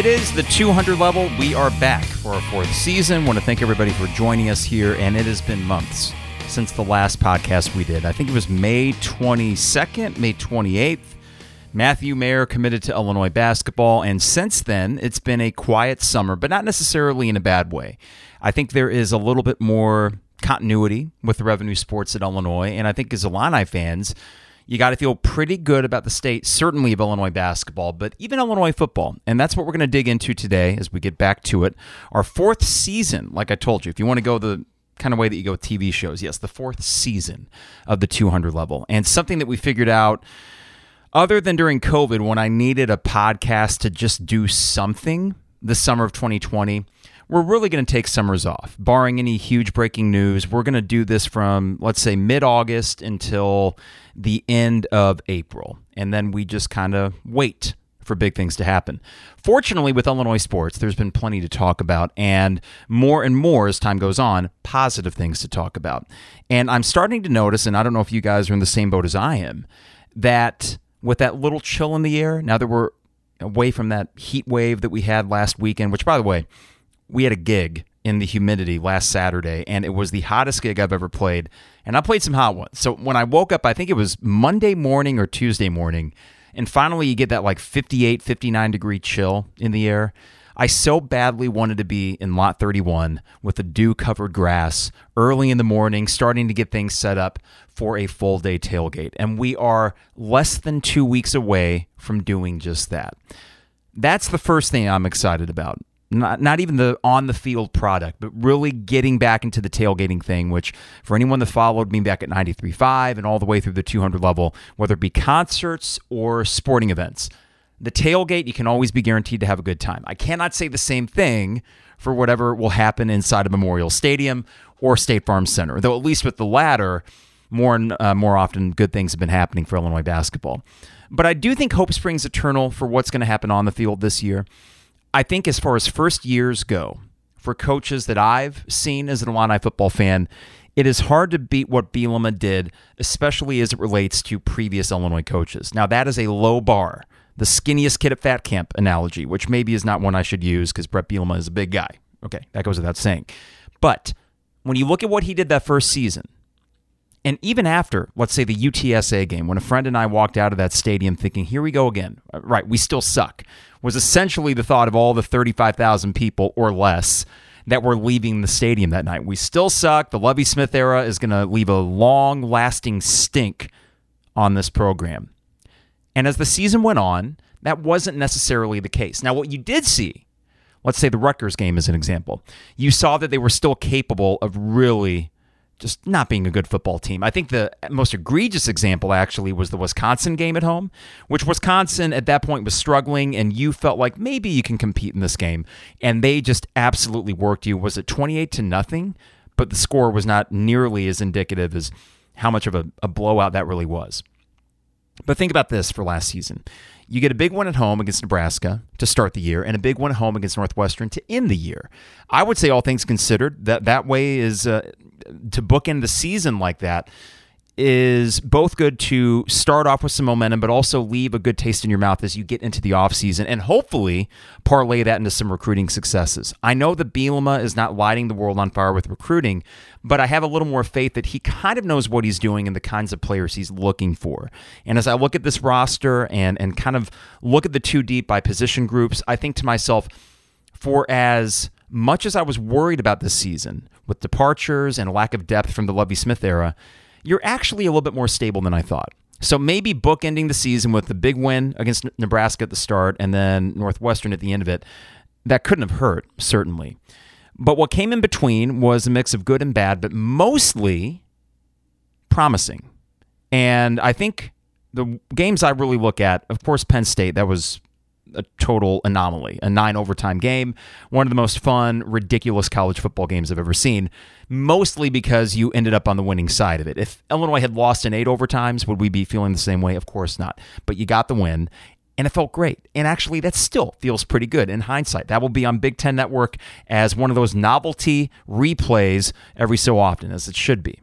It is the 200 level. We are back for our fourth season. Want to thank everybody for joining us here, and it has been months since the last podcast we did. I think it was May 22nd, May 28th. Matthew Mayer committed to Illinois basketball, and since then, it's been a quiet summer, but not necessarily in a bad way. I think there is a little bit more continuity with the revenue sports at Illinois, and I think as Illini fans, you got to feel pretty good about the state, certainly of Illinois basketball, but even Illinois football. And that's what we're going to dig into today as we get back to it. Our fourth season, like I told you, if you want to go the kind of way that you go with TV shows, yes, the fourth season of the 200 level. And something that we figured out other than during COVID when I needed a podcast to just do something the summer of 2020 we're really going to take summers off, barring any huge breaking news. We're going to do this from, let's say, mid August until the end of April. And then we just kind of wait for big things to happen. Fortunately, with Illinois sports, there's been plenty to talk about, and more and more as time goes on, positive things to talk about. And I'm starting to notice, and I don't know if you guys are in the same boat as I am, that with that little chill in the air, now that we're away from that heat wave that we had last weekend, which, by the way, we had a gig in the humidity last Saturday, and it was the hottest gig I've ever played. And I played some hot ones. So when I woke up, I think it was Monday morning or Tuesday morning, and finally you get that like 58, 59 degree chill in the air. I so badly wanted to be in lot 31 with the dew covered grass early in the morning, starting to get things set up for a full day tailgate. And we are less than two weeks away from doing just that. That's the first thing I'm excited about not, not even the on the field product, but really getting back into the tailgating thing, which for anyone that followed me back at 93.5 and all the way through the 200 level, whether it be concerts or sporting events, the tailgate, you can always be guaranteed to have a good time. I cannot say the same thing for whatever will happen inside of Memorial Stadium or State Farm Center, though at least with the latter, more and uh, more often good things have been happening for Illinois basketball. But I do think hope springs eternal for what's going to happen on the field this year. I think as far as first years go, for coaches that I've seen as an Illini football fan, it is hard to beat what Bielema did, especially as it relates to previous Illinois coaches. Now, that is a low bar. The skinniest kid at fat camp analogy, which maybe is not one I should use because Bret Bielema is a big guy. Okay, that goes without saying. But when you look at what he did that first season, and even after, let's say the UTSA game, when a friend and I walked out of that stadium thinking, here we go again, uh, right, we still suck, was essentially the thought of all the 35,000 people or less that were leaving the stadium that night. We still suck. The Lovie Smith era is going to leave a long lasting stink on this program. And as the season went on, that wasn't necessarily the case. Now, what you did see, let's say the Rutgers game as an example, you saw that they were still capable of really just not being a good football team. I think the most egregious example actually was the Wisconsin game at home, which Wisconsin at that point was struggling and you felt like maybe you can compete in this game and they just absolutely worked you. Was it 28 to nothing? But the score was not nearly as indicative as how much of a, a blowout that really was. But think about this for last season. You get a big one at home against Nebraska to start the year, and a big one at home against Northwestern to end the year. I would say, all things considered, that that way is uh, to bookend the season like that is both good to start off with some momentum, but also leave a good taste in your mouth as you get into the offseason and hopefully parlay that into some recruiting successes. I know that Bielema is not lighting the world on fire with recruiting, but I have a little more faith that he kind of knows what he's doing and the kinds of players he's looking for. And as I look at this roster and, and kind of look at the two deep by position groups, I think to myself, for as much as I was worried about this season with departures and lack of depth from the Lovie Smith era, you're actually a little bit more stable than I thought. So maybe bookending the season with the big win against Nebraska at the start and then Northwestern at the end of it, that couldn't have hurt, certainly. But what came in between was a mix of good and bad, but mostly promising. And I think the games I really look at, of course, Penn State, that was a total anomaly. A nine overtime game, one of the most fun, ridiculous college football games I've ever seen, mostly because you ended up on the winning side of it. If Illinois had lost in eight overtimes, would we be feeling the same way? Of course not. But you got the win. And it felt great. And actually, that still feels pretty good in hindsight. That will be on Big Ten Network as one of those novelty replays every so often, as it should be.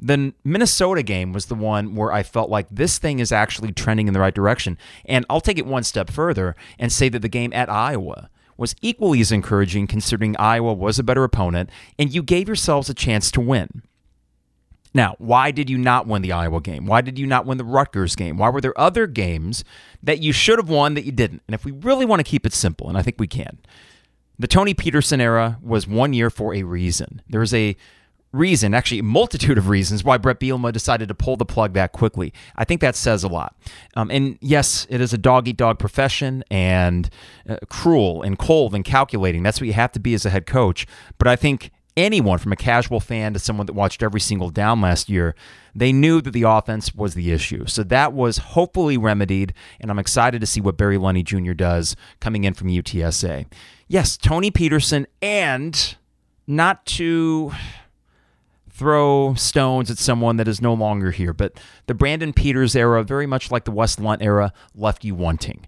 The Minnesota game was the one where I felt like this thing is actually trending in the right direction. And I'll take it one step further and say that the game at Iowa was equally as encouraging considering Iowa was a better opponent and you gave yourselves a chance to win. Now, why did you not win the Iowa game? Why did you not win the Rutgers game? Why were there other games that you should have won that you didn't? And if we really want to keep it simple, and I think we can, the Tony Petersen era was one year for a reason. There was a reason, actually, multitude of reasons why Bret Bielema decided to pull the plug that quickly. I think that says a lot. Um, and yes, it is a dog eat dog profession and uh, cruel and cold and calculating. That's what you have to be as a head coach. But I think anyone from a casual fan to someone that watched every single down last year, they knew that the offense was the issue. So that was hopefully remedied, and I'm excited to see what Barry Lunney Jr. does coming in from UTSA. Yes, Tony Petersen and not to throw stones at someone that is no longer here, but the Brandon Peters era, very much like the Wes Lunt era, left you wanting.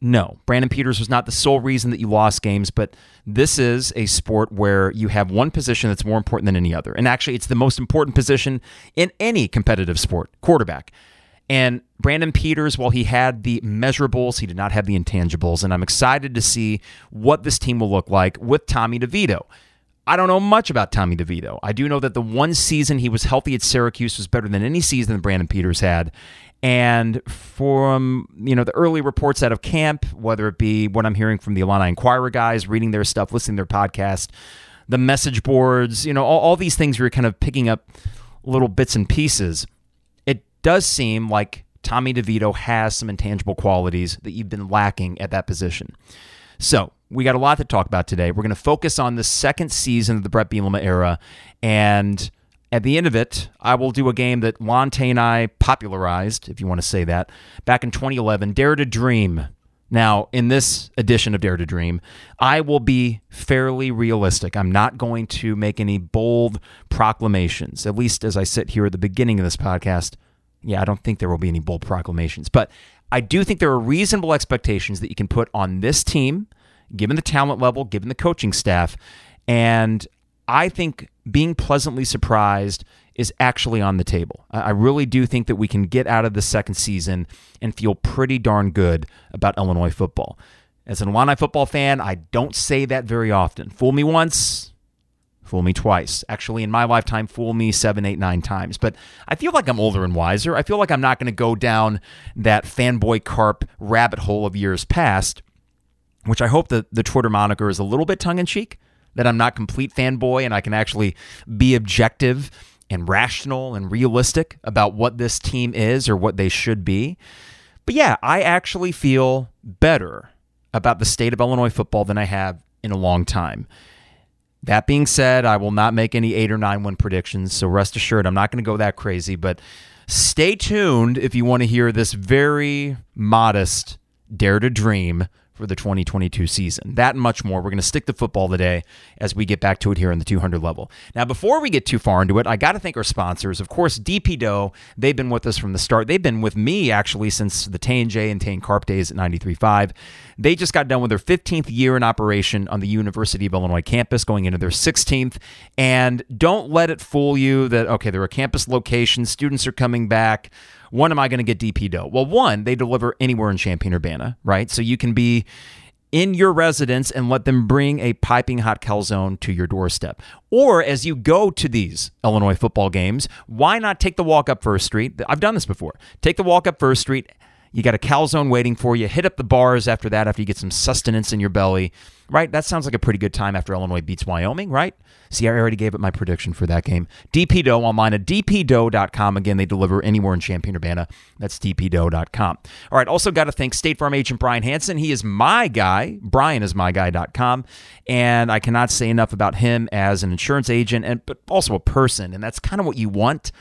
No, Brandon Peters was not the sole reason that you lost games, but this is a sport where you have one position that's more important than any other. And actually, it's the most important position in any competitive sport quarterback. And Brandon Peters, while he had the measurables, he did not have the intangibles. And I'm excited to see what this team will look like with Tommy DeVito. I don't know much about Tommy DeVito. I do know that the one season he was healthy at Syracuse was better than any season that Brandon Peters had. And from you know the early reports out of camp, whether it be what I'm hearing from the Illini Inquirer guys, reading their stuff, listening to their podcast, the message boards, you know, all, all these things you're kind of picking up little bits and pieces. It does seem like Tommy DeVito has some intangible qualities that you've been lacking at that position. So we got a lot to talk about today. We're going to focus on the second season of the Bret Bielema era and at the end of it, I will do a game that Lonte and I popularized, if you want to say that, back in 2011, Dare to Dream. Now, in this edition of Dare to Dream, I will be fairly realistic. I'm not going to make any bold proclamations, at least as I sit here at the beginning of this podcast. Yeah, I don't think there will be any bold proclamations, but I do think there are reasonable expectations that you can put on this team, given the talent level, given the coaching staff. And I think being pleasantly surprised is actually on the table. I really do think that we can get out of the second season and feel pretty darn good about Illinois football. As an Illini football fan, I don't say that very often. Fool me once, fool me twice. Actually, in my lifetime, fool me seven, eight, nine times. But I feel like I'm older and wiser. I feel like I'm not going to go down that fanboy carp rabbit hole of years past, which I hope that the Twitter moniker is a little bit tongue in cheek that I'm not complete fanboy and I can actually be objective and rational and realistic about what this team is or what they should be. But yeah, I actually feel better about the state of Illinois football than I have in a long time. That being said, I will not make any eight or nine win predictions, so rest assured I'm not going to go that crazy. But stay tuned if you want to hear this very modest dare to dream for the 2022 season. That and much more. We're going to stick to football today as we get back to it here in the 200 level. Now, before we get too far into it, I got to thank our sponsors. Of course, DP Dough, they've been with us from the start. They've been with me actually since the T&J and Tane Carp days at 93.5. They just got done with their 15th year in operation on the University of Illinois campus, going into their 16th. And don't let it fool you that, okay, they're a campus location, students are coming back when am I going to get DP dough? Well, one, they deliver anywhere in Champaign Urbana, right? So you can be in your residence and let them bring a piping hot calzone to your doorstep. Or as you go to these Illinois football games, why not take the walk up First Street? I've done this before. Take the walk up First Street. You got a calzone waiting for you. Hit up the bars after that, after you get some sustenance in your belly right? That sounds like a pretty good time after Illinois beats Wyoming, right? See, I already gave it my prediction for that game. DP Dough online at dpdough.com. Again, they deliver anywhere in Champaign Urbana. That's dpdough.com. All right, also got to thank State Farm agent Brian Hanson. He is my guy. Brian is my guy.com. And I cannot say enough about him as an insurance agent and but also a person. And that's kind of what you want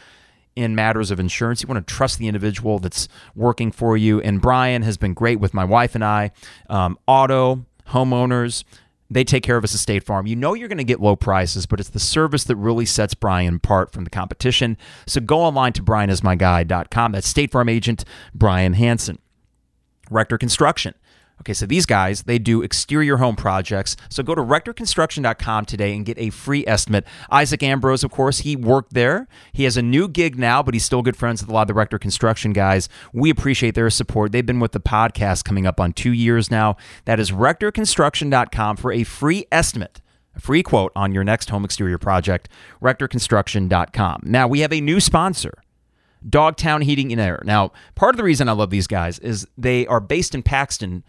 in matters of insurance. You want to trust the individual that's working for you. And Brian has been great with my wife and I. Um, auto, homeowners, they take care of us at State Farm. You know you're going to get low prices, but it's the service that really sets Brian apart from the competition. So go online to brianismyguy.com. That's State Farm agent Brian Hanson. Rector Construction. Okay, so these guys, they do exterior home projects. So go to rectorconstruction.com today and get a free estimate. Isaac Ambrose, of course, he worked there. He has a new gig now, but he's still good friends with a lot of the Rector Construction guys. We appreciate their support. They've been with the podcast coming up on two years now. That is rectorconstruction.com for a free estimate. A free quote on your next home exterior project, rectorconstruction.com. Now, we have a new sponsor. Dogtown Heating and Air. Now, part of the reason I love these guys is they are based in Paxton,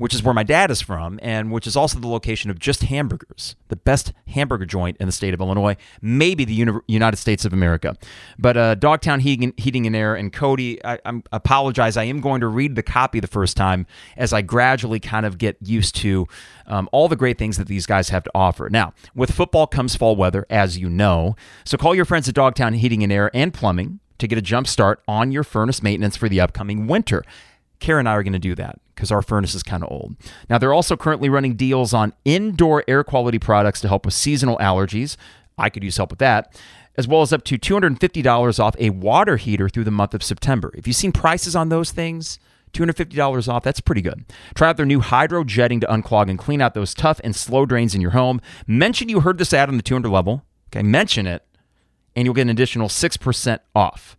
which is where my dad is from, and which is also the location of Just Hamburgers, the best hamburger joint in the state of Illinois, maybe the Uni- United States of America. But uh, Dogtown Heating, Heating and Air, and Cody, I, I apologize. I am going to read the copy the first time as I gradually kind of get used to um, all the great things that these guys have to offer. Now, with football comes fall weather, as you know. So call your friends at Dogtown Heating and Air and Plumbing to get a jump start on your furnace maintenance for the upcoming winter. Kara and I are going to do that because our furnace is kind of old. Now, they're also currently running deals on indoor air quality products to help with seasonal allergies. I could use help with that, as well as up to $250 off a water heater through the month of September. If you've seen prices on those things, $250 off, that's pretty good. Try out their new hydro jetting to unclog and clean out those tough and slow drains in your home. Mention you heard this ad on the 200 level. Okay, mention it, and you'll get an additional 6% off.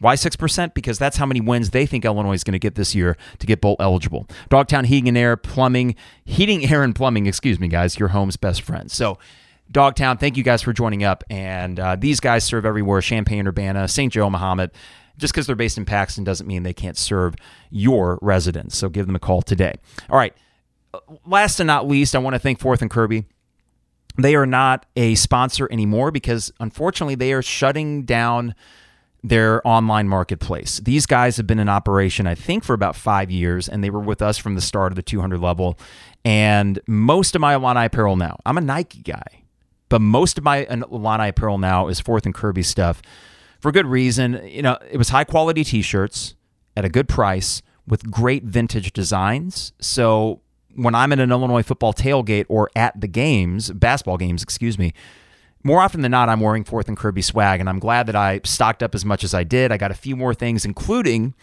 Why 6%? Because that's how many wins they think Illinois is going to get this year to get bowl eligible. Dogtown Heating and Air Plumbing, Heating, Air, and Plumbing, excuse me, guys, your home's best friend. So, Dogtown, thank you guys for joining up. And uh, these guys serve everywhere Champaign, Urbana, St. Joe, Mahomet. Just because they're based in Paxton doesn't mean they can't serve your residents. So, give them a call today. All right. Last and not least, I want to thank Fourth and Kirby. They are not a sponsor anymore because, unfortunately, they are shutting down their online marketplace. These guys have been in operation, I think, for about five years, and they were with us from the start of the 200 level. And most of my Illini apparel now, I'm a Nike guy, but most of my Illini apparel now is Fourth and Kirby stuff for good reason. You know, it was high quality t shirts at a good price with great vintage designs. So when I'm at an Illinois football tailgate or at the games, basketball games, excuse me, more often than not, I'm wearing Fourth and Kirby swag, and I'm glad that I stocked up as much as I did. I got a few more things, including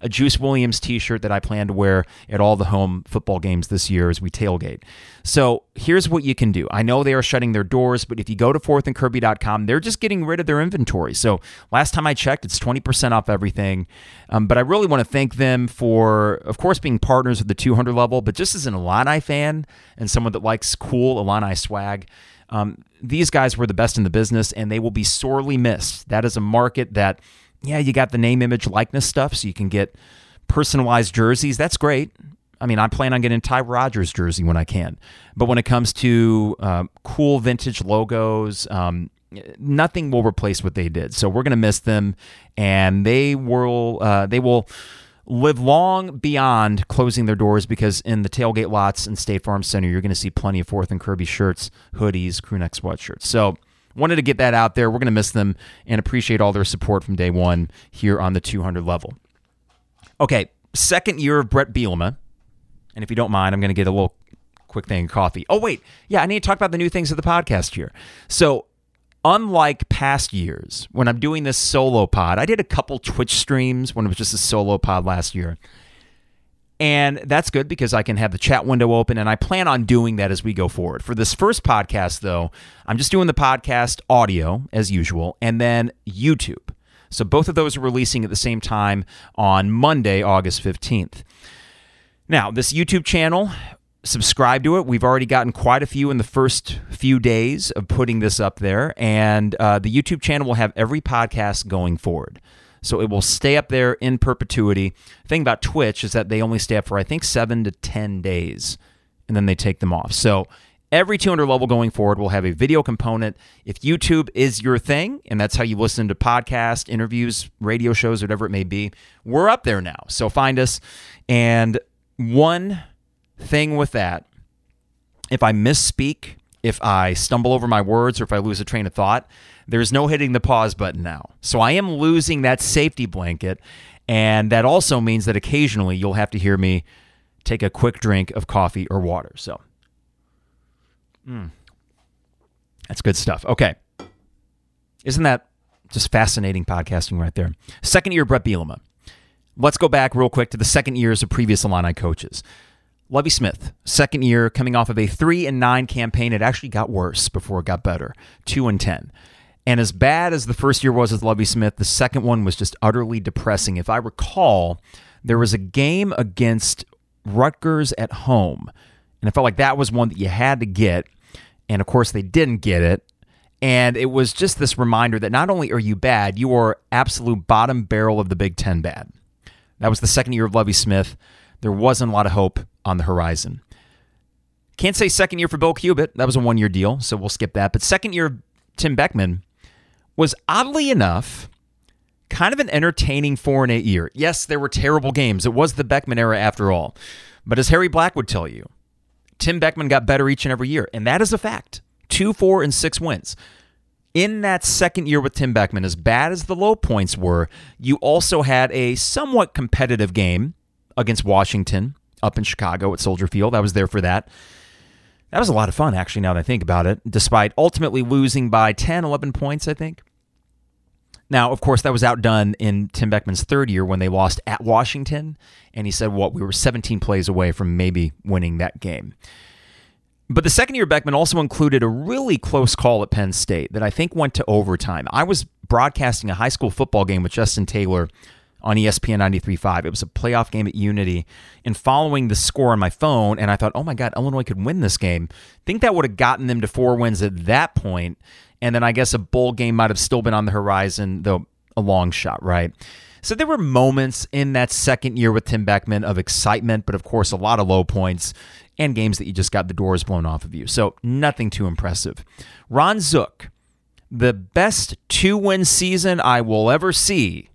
a Juice Williams t shirt that I plan to wear at all the home football games this year as we tailgate. So here's what you can do. I know they are shutting their doors, but if you go to fourthandkirby.com, they're just getting rid of their inventory. So last time I checked, it's 20% off everything. Um, but I really want to thank them for, of course, being partners with the 200 level, but just as an Illini fan and someone that likes cool Illini swag. Um, these guys were the best in the business and they will be sorely missed. That is a market that, yeah, you got the name, image, likeness stuff, so you can get personalized jerseys. That's great. I mean, I plan on getting Ty Rogers jersey when I can. But when it comes to uh, cool vintage logos, um, nothing will replace what they did. So we're going to miss them, and they will uh, they will live long beyond closing their doors because in the tailgate lots in State Farm Center, you're going to see plenty of Fourth and Kirby shirts, hoodies, crew neck sweatshirts. So wanted to get that out there. We're going to miss them and appreciate all their support from day one here on the 200 level. Okay, second year of Bret Bielema. And if you don't mind, I'm going to get a little quick thing of coffee. Oh, wait. Yeah, I need to talk about the new things of the podcast here. So unlike past years when I'm doing this solo pod, I did a couple Twitch streams when it was just a solo pod last year. And that's good because I can have the chat window open, and I plan on doing that as we go forward. For this first podcast, though, I'm just doing the podcast audio as usual, and then YouTube. So both of those are releasing at the same time on Monday, August 15th. Now, this YouTube channel subscribe to it. We've already gotten quite a few in the first few days of putting this up there, and uh, the YouTube channel will have every podcast going forward. So it will stay up there in perpetuity. Thing about Twitch is that they only stay up for, I think, seven to 10 days, and then they take them off. So every 200 level going forward will have a video component. If YouTube is your thing, and that's how you listen to podcasts, interviews, radio shows, whatever it may be, we're up there now. So find us. And one thing with that if I misspeak, if I stumble over my words, or if I lose a train of thought, there's no hitting the pause button now. So I am losing that safety blanket. And that also means that occasionally you'll have to hear me take a quick drink of coffee or water. So, mm, that's good stuff. Okay. Isn't that just fascinating podcasting right there? Second year, Bret Bielema. Let's go back real quick to the second years of previous Illini coaches. Lovie Smith, second year, coming off of a three and nine campaign. It actually got worse before it got better. Two and ten. And as bad as the first year was with Lovie Smith, the second one was just utterly depressing. If I recall, there was a game against Rutgers at home, and I felt like that was one that you had to get. And of course, they didn't get it. And it was just this reminder that not only are you bad, you are absolute bottom barrel of the Big Ten bad. That was the second year of Lovie Smith. There wasn't a lot of hope on the horizon. Can't say second year for Bill Cubit. That was a one year deal, so we'll skip that. But second year, Tim Beckman was oddly enough kind of an entertaining four and eight year. Yes, there were terrible games. It was the Beckman era after all. But as Harry Black would tell you, Tim Beckman got better each and every year. And that is a fact. Two, four, and six wins. In that second year with Tim Beckman, as bad as the low points were, you also had a somewhat competitive game against Washington up in Chicago at Soldier Field. I was there for that. That was a lot of fun, actually, now that I think about it, despite ultimately losing by 10, 11 points, I think. Now, of course, that was outdone in Tim Beckman's third year when they lost at Washington. And he said, what, we were 17 plays away from maybe winning that game. But the second year Beckman also included a really close call at Penn State that I think went to overtime. I was broadcasting a high school football game with Justin Taylor on ESPN 93.5. It was a playoff game at Unity. And following the score on my phone, and I thought, oh my God, Illinois could win this game. I think that would have gotten them to four wins at that point. And then I guess a bowl game might have still been on the horizon, though a long shot, right? So there were moments in that second year with Tim Beckman of excitement, but of course, a lot of low points and games that you just got the doors blown off of you. So nothing too impressive. Ron Zook, the best two win season I will ever see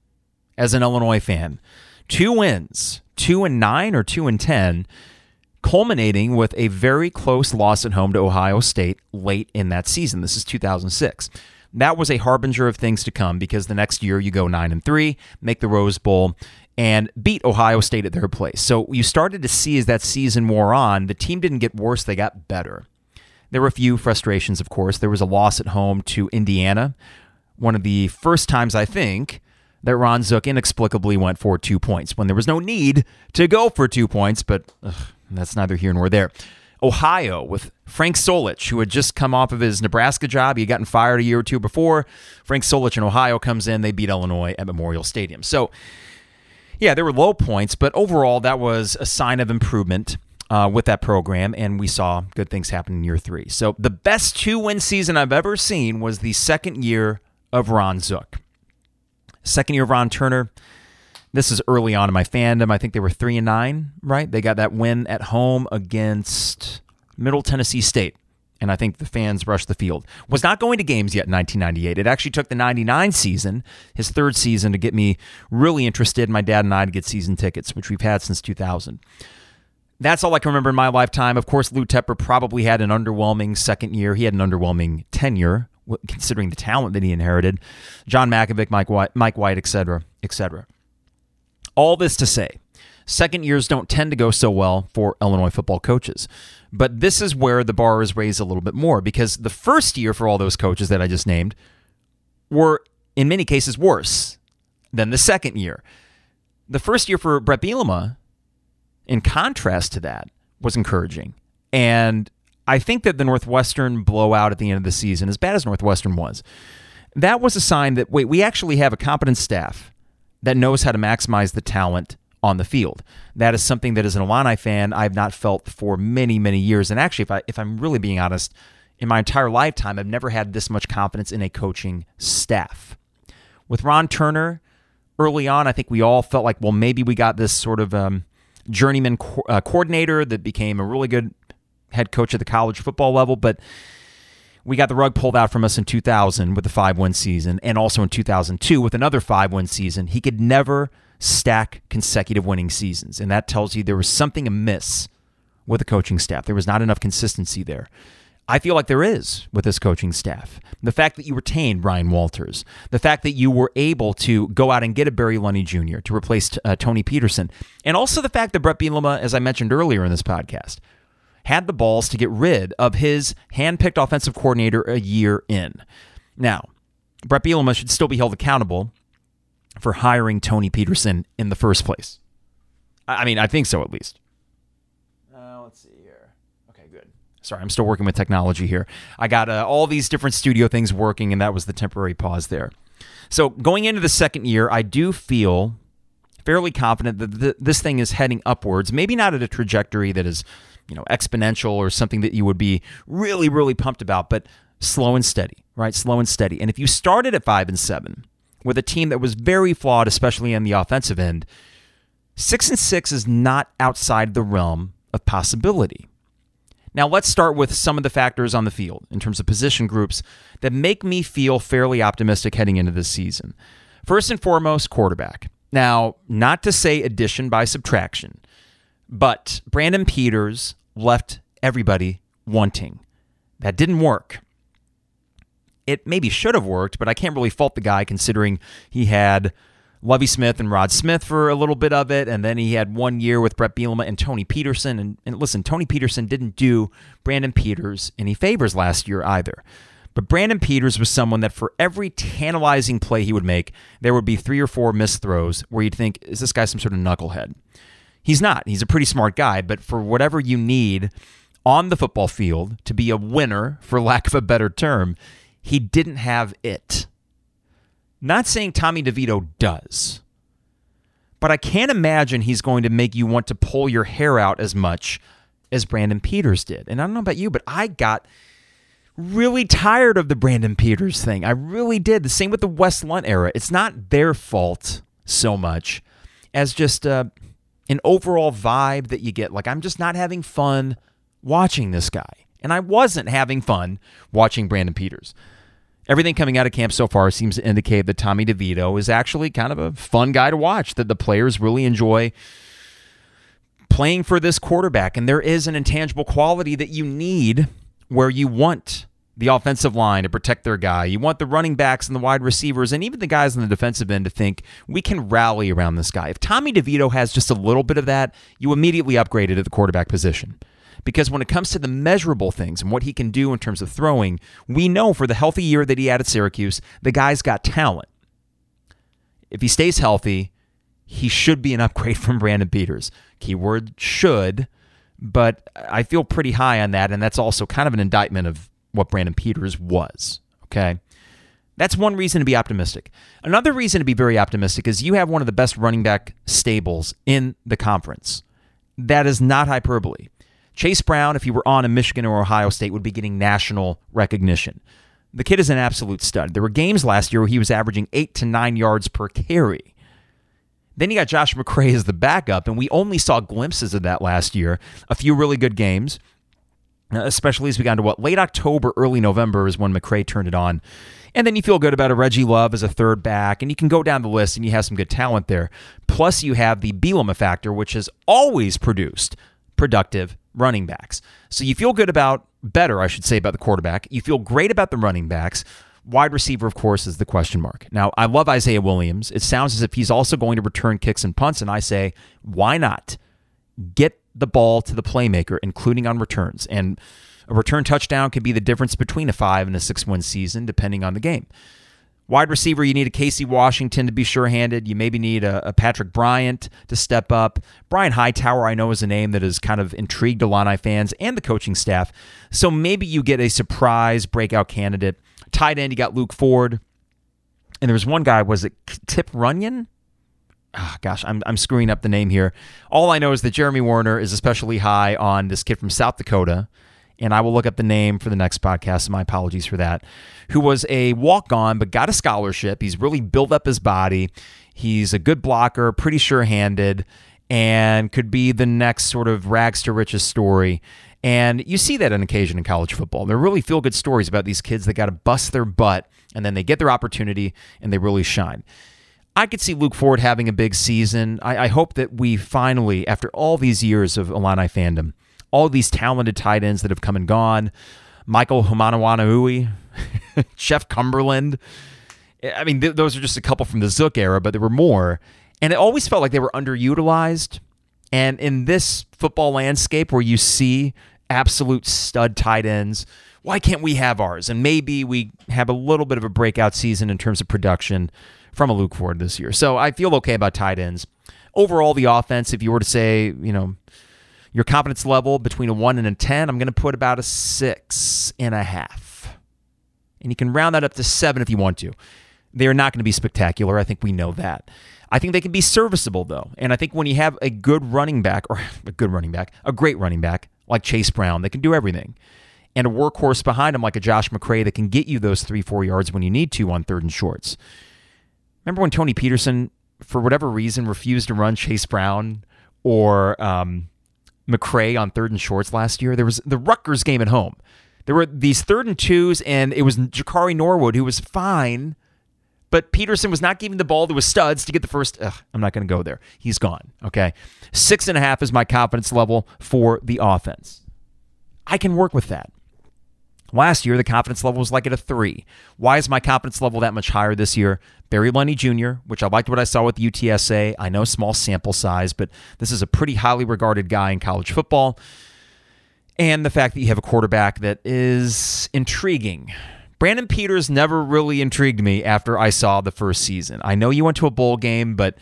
as an Illinois fan. Two wins, two and nine or two and 10 culminating with a very close loss at home to Ohio State late in that season. This is 2006. That was a harbinger of things to come because the next year you go 9 and 3, make the Rose Bowl and beat Ohio State at their place. So you started to see as that season wore on, the team didn't get worse, they got better. There were a few frustrations, of course. There was a loss at home to Indiana, one of the first times I think that Ron Zook inexplicably went for two points when there was no need to go for two points, but ugh, that's neither here nor there. Ohio with Frank Solich, who had just come off of his Nebraska job. He had gotten fired a year or two before. Frank Solich in Ohio comes in. They beat Illinois at Memorial Stadium. So, yeah, there were low points, but overall, that was a sign of improvement uh, with that program, and we saw good things happen in year three. So, the best two win season I've ever seen was the second year of Ron Zook. Second year of Ron Turner. This is early on in my fandom. I think they were three and nine, right? They got that win at home against Middle Tennessee State. And I think the fans rushed the field. Was not going to games yet in 1998. It actually took the 99 season, his third season, to get me really interested. My dad and I to get season tickets, which we've had since 2000. That's all I can remember in my lifetime. Of course, Lou Tepper probably had an underwhelming second year. He had an underwhelming tenure, considering the talent that he inherited. John Mackovic, Mike White, Mike White, et cetera, et cetera. All this to say, second years don't tend to go so well for Illinois football coaches. But this is where the bar is raised a little bit more because the first year for all those coaches that I just named were, in many cases, worse than the second year. The first year for Bret Bielema, in contrast to that, was encouraging. And I think that the Northwestern blowout at the end of the season, as bad as Northwestern was, that was a sign that, wait, we actually have a competent staff that knows how to maximize the talent on the field. That is something that, as an Illini fan, I've not felt for many, many years. And actually, if I if I'm really being honest, in my entire lifetime, I've never had this much confidence in a coaching staff. With Ron Turner, early on, I think we all felt like, well, maybe we got this sort of um, journeyman co- uh, coordinator that became a really good head coach at the college football level, but we got the rug pulled out from us in 2000 with the five win season, and also in 2002 with another five win season. He could never stack consecutive winning seasons, and that tells you there was something amiss with the coaching staff. There was not enough consistency there. I feel like there is with this coaching staff. The fact that you retained Ryan Walters, the fact that you were able to go out and get a Barry Lunney Jr. to replace uh, Tony Petersen, and also the fact that Bret Bielema, as I mentioned earlier in this podcast, had the balls to get rid of his handpicked offensive coordinator a year in. Now, Bret Bielema should still be held accountable for hiring Tony Petersen in the first place. I mean, I think so at least. Uh, let's see here. Okay, good. Sorry, I'm still working with technology here. I got uh, all these different studio things working, and that was the temporary pause there. So going into the second year, I do feel fairly confident that th- this thing is heading upwards. Maybe not at a trajectory that is, you know, exponential or something that you would be really, really pumped about, but slow and steady, right? Slow and steady. And if you started at five and seven with a team that was very flawed, especially on the offensive end, six and six is not outside the realm of possibility. Now, let's start with some of the factors on the field in terms of position groups that make me feel fairly optimistic heading into this season. First and foremost, quarterback. Now, not to say addition by subtraction, but Brandon Peters left everybody wanting. That didn't work. It maybe should have worked, but I can't really fault the guy considering he had Lovie Smith and Rod Smith for a little bit of it, and then he had one year with Bret Bielema and Tony Petersen. And, and listen, Tony Petersen didn't do Brandon Peters any favors last year either. But Brandon Peters was someone that for every tantalizing play he would make, there would be three or four missed throws where you'd think, is this guy some sort of knucklehead? He's not. He's a pretty smart guy, but for whatever you need on the football field to be a winner, for lack of a better term, he didn't have it. Not saying Tommy DeVito does, but I can't imagine he's going to make you want to pull your hair out as much as Brandon Peters did. And I don't know about you, but I got really tired of the Brandon Peters thing. I really did. The same with the Wes Lunt era. It's not their fault so much as just uh, an overall vibe that you get. Like, I'm just not having fun watching this guy. And I wasn't having fun watching Brandon Peters. Everything coming out of camp so far seems to indicate that Tommy DeVito is actually kind of a fun guy to watch, that the players really enjoy playing for this quarterback. And there is an intangible quality that you need where you want the offensive line to protect their guy. You want the running backs and the wide receivers and even the guys on the defensive end to think we can rally around this guy. If Tommy DeVito has just a little bit of that, you immediately upgrade it at the quarterback position. Because when it comes to the measurable things and what he can do in terms of throwing, we know for the healthy year that he had at Syracuse, the guy's got talent. If he stays healthy, he should be an upgrade from Brandon Peters. Keyword should but I feel pretty high on that, and that's also kind of an indictment of what Brandon Peters was. Okay. That's one reason to be optimistic. Another reason to be very optimistic is you have one of the best running back stables in the conference. That is not hyperbole. Chase Brown, if he were on a Michigan or Ohio State, would be getting national recognition. The kid is an absolute stud. There were games last year where he was averaging eight to nine yards per carry. Then you got Josh McCray as the backup, and we only saw glimpses of that last year. A few really good games, especially as we got into what late October, early November is when McCray turned it on. And then you feel good about a Reggie Love as a third back, and you can go down the list and you have some good talent there. Plus, you have the Bielema factor, which has always produced productive running backs. So you feel good about, better, I should say, about the quarterback. You feel great about the running backs. Wide receiver, of course, is the question mark. Now, I love Isaiah Williams. It sounds as if he's also going to return kicks and punts, and I say, why not? Get the ball to the playmaker, including on returns. And a return touchdown could be the difference between a five and a six win season, depending on the game. Wide receiver, you need a Casey Washington to be sure handed. You maybe need a, a, Patrick Bryant to step up. Brian Hightower, I know, is a name that has kind of intrigued Illini fans and the coaching staff. So maybe you get a surprise breakout candidate Tight end, you got Luke Ford. And there was one guy, was it Tip Runyon? Oh, gosh, I'm, I'm screwing up the name here. All I know is that Jeremy Werner is especially high on this kid from South Dakota. And I will look up the name for the next podcast. My apologies for that. Who was a walk on, but got a scholarship. He's really built up his body. He's a good blocker, pretty sure handed, and could be the next sort of rags to riches story. And you see that on occasion in college football. There are really feel good stories about these kids that got to bust their butt and then they get their opportunity and they really shine. I could see Luke Ford having a big season. I, I hope that we finally, after all these years of Illini fandom, all these talented tight ends that have come and gone, Michael Hoomanawanui, Jeff Cumberland. I mean, th- those are just a couple from the Zook era, but there were more. And it always felt like they were underutilized. And in this football landscape where you see absolute stud tight ends. Why can't we have ours? And maybe we have a little bit of a breakout season in terms of production from a Luke Ford this year. So I feel okay about tight ends. Overall, the offense, if you were to say, you know, Your confidence level between a one and a 10, I'm going to put about a six and a half. And you can round that up to seven if you want to. They are not going to be spectacular. I think we know that. I think they can be serviceable, though. And I think when you have a good running back, or a good running back, a great running back like Chase Brown, they can do everything, and a workhorse behind him like a Josh McCray that can get you those three, four yards when you need to on third and shorts. Remember when Tony Petersen, for whatever reason, refused to run Chase Brown or um, McCray on third and shorts last year? There was the Rutgers game at home. There were these third and twos, and it was Jakari Norwood who was fine but Petersen was not giving the ball to his studs to get the first. Ugh, I'm not going to go there. He's gone. Okay. Six and a half is my confidence level for the offense. I can work with that. Last year, the confidence level was like at a three. Why is my confidence level that much higher this year? Barry Lunney Jr., which I liked what I saw with UTSA. I know small sample size, but this is a pretty highly regarded guy in college football. And the fact that you have a quarterback that is intriguing Brandon Peters never really intrigued me after I saw the first season. I know you went to a bowl game, but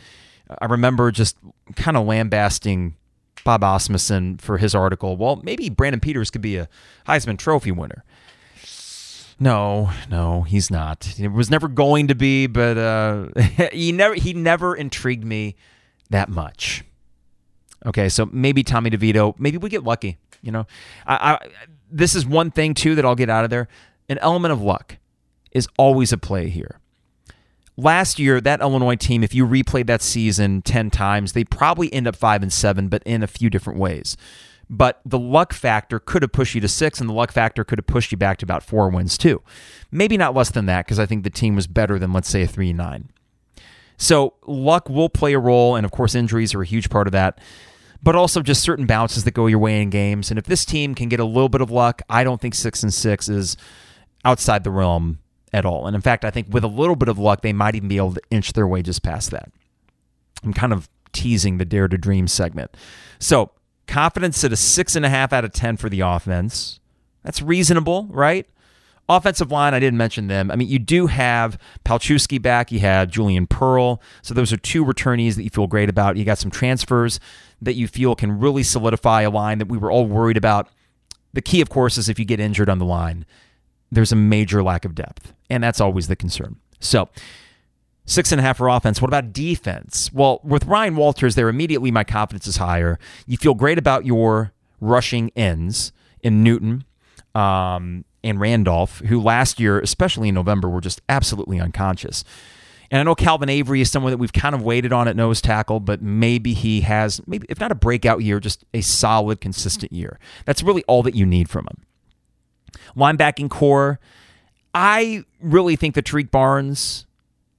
I remember just kind of lambasting Bob Asmussen for his article. Well, maybe Brandon Peters could be a Heisman Trophy winner. No, no, he's not. It was never going to be, but uh, he never he never intrigued me that much. Okay, so maybe Tommy DeVito. Maybe we get lucky. You know, I, I this is one thing too that I'll get out of there an element of luck is always a play here. Last year, that Illinois team, if you replayed that season 10 times, they probably end up 5 and 7, but in a few different ways. But the luck factor could have pushed you to 6 and the luck factor could have pushed you back to about 4 wins too. Maybe not less than that because I think the team was better than let's say a 3 9. So, luck will play a role and of course injuries are a huge part of that but also just certain bounces that go your way in games. And if this team can get a little bit of luck, I don't think six and six is outside the realm at all. And in fact, I think with a little bit of luck, they might even be able to inch their way just past that. I'm kind of teasing the Dare to Dream segment. So, confidence at a six and a half out of 10 for the offense. That's reasonable, right? Offensive line, I didn't mention them. I mean, you do have Palczewski back. You had Julian Pearl. So those are two returnees that you feel great about. You got some transfers that you feel can really solidify a line that we were all worried about. The key, of course, is if you get injured on the line there's a major lack of depth, and that's always the concern. So, six and a half for offense. What about defense? Well, with Ryan Walters there, immediately my confidence is higher. You feel great about your rushing ends in Newton um, and Randolph, who last year, especially in November, were just absolutely unconscious. And I know Calvin Avery is someone that we've kind of waited on at nose tackle, but maybe he has, maybe if not a breakout year, just a solid, consistent year. That's really all that you need from him linebacking core. I really think that Tarique Barnes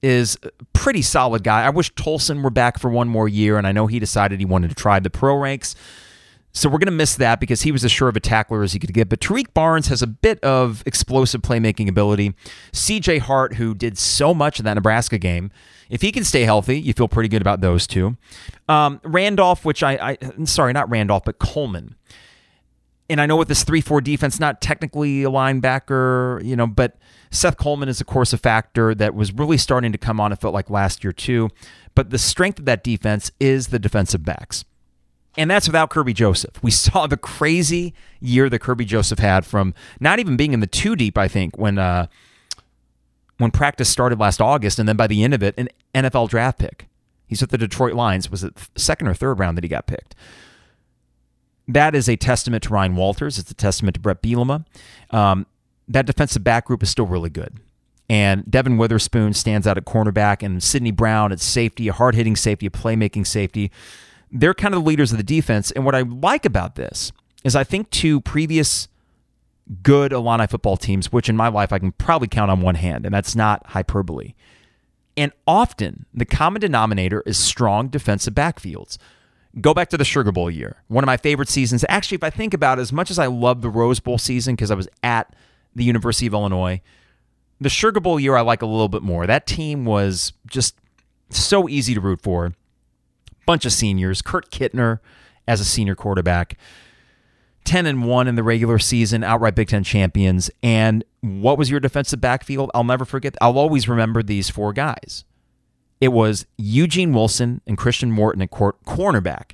is a pretty solid guy. I wish Tolson were back for one more year, and I know he decided he wanted to try the pro ranks. So we're going to miss that because he was as sure of a tackler as he could get. But Tarique Barnes has a bit of explosive playmaking ability. CJ Hart, who did so much in that Nebraska game, if he can stay healthy, you feel pretty good about those two. Um, Randolph, which I, I, sorry, not Randolph, but Coleman and I know with this 3 4 defense, not technically a linebacker, you know, but Seth Coleman is, of course, a factor that was really starting to come on, it felt like last year, too. But the strength of that defense is the defensive backs. And that's without Kerby Joseph. We saw the crazy year that Kerby Joseph had from not even being in the two deep, I think, when uh, when practice started last August, and then by the end of it, an NFL draft pick. He's with the Detroit Lions. Was it second or third round that he got picked? That is a testament to Ryan Walters. It's a testament to Bret Bielema. Um, that defensive back group is still really good. And Devin Witherspoon stands out at cornerback, and Sydney Brown at safety, a hard hitting safety, a playmaking safety. They're kind of the leaders of the defense. And what I like about this is I think to previous good Illini football teams, which in my life I can probably count on one hand, and that's not hyperbole. And often the common denominator is strong defensive backfields. Go back to the Sugar Bowl year. One of my favorite seasons. Actually, if I think about it, as much as I love the Rose Bowl season because I was at the University of Illinois, the Sugar Bowl year I like a little bit more. That team was just so easy to root for. Bunch of seniors. Kurt Kittner as a senior quarterback. 10 and 1 in the regular season, outright Big Ten champions. And what was your defensive backfield? I'll never forget. I'll always remember these four guys it was Eugene Wilson and Christian Morton at cor- cornerback,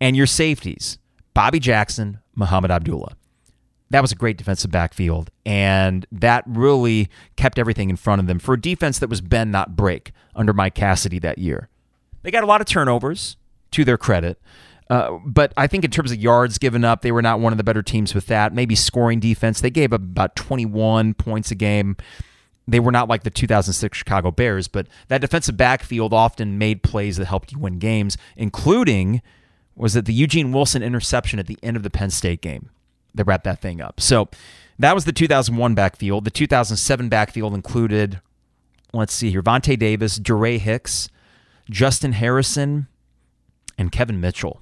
and your safeties Bobby Jackson, Muhammad Abdullah. That was a great defensive backfield, and that really kept everything in front of them for a defense that was bend, not break under Mike Cassity that year. They got a lot of turnovers, to their credit. Uh, but I think in terms of yards given up, they were not one of the better teams with that. Maybe scoring defense, they gave up about 21 points a game. They were not like the 2006 Chicago Bears, but that defensive backfield often made plays that helped you win games, including was it the Eugene Wilson interception at the end of the Penn State game that wrapped that thing up. So that was the 2001 backfield. The 2007 backfield included, let's see here, Vontae Davis, Dere Hicks, Justin Harrison, and Kevin Mitchell.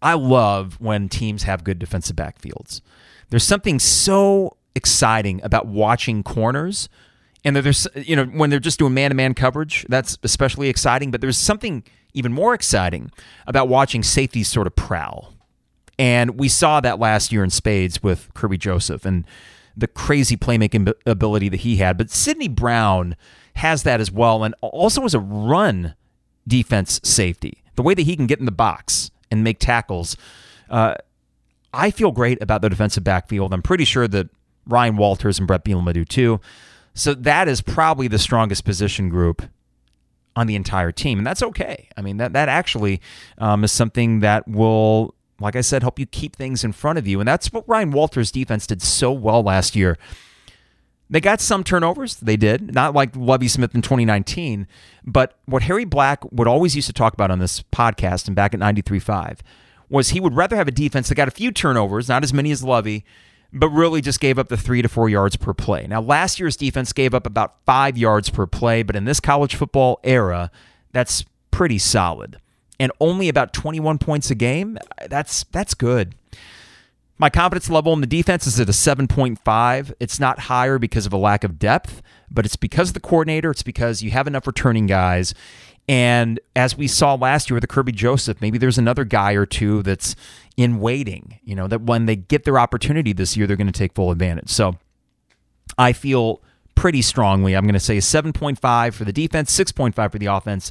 I love when teams have good defensive backfields. There's something so exciting about watching corners and that there's you know when they're just doing man-to-man coverage that's especially exciting but there's something even more exciting about watching safeties sort of prowl and we saw that last year in spades with Kerby Joseph and the crazy playmaking ability that he had but Sydney Brown has that as well and also as a run defense safety the way that he can get in the box and make tackles uh, I feel great about the defensive backfield. I'm pretty sure that Ryan Walters and Bret Bielema do too. So that is probably the strongest position group on the entire team, and that's okay. I mean, that that actually um, is something that will, like I said, help you keep things in front of you, and that's what Ryan Walters' defense did so well last year. They got some turnovers, they did, not like Lovie Smith in 2019, but what Harry Black would always used to talk about on this podcast and back at 93.5 was he would rather have a defense that got a few turnovers, not as many as Lovie, but really just gave up the three to four yards per play. Now, last year's defense gave up about five yards per play, but in this college football era, that's pretty solid. And only about 21 points a game, that's that's good. My confidence level in the defense is at a 7.5. It's not higher because of a lack of depth, but it's because of the coordinator. It's because you have enough returning guys. And as we saw last year with the Kerby Joseph, maybe there's another guy or two that's in waiting, you know, that when they get their opportunity this year, they're going to take full advantage. So I feel pretty strongly. I'm going to say 7.5 for the defense, 6.5 for the offense.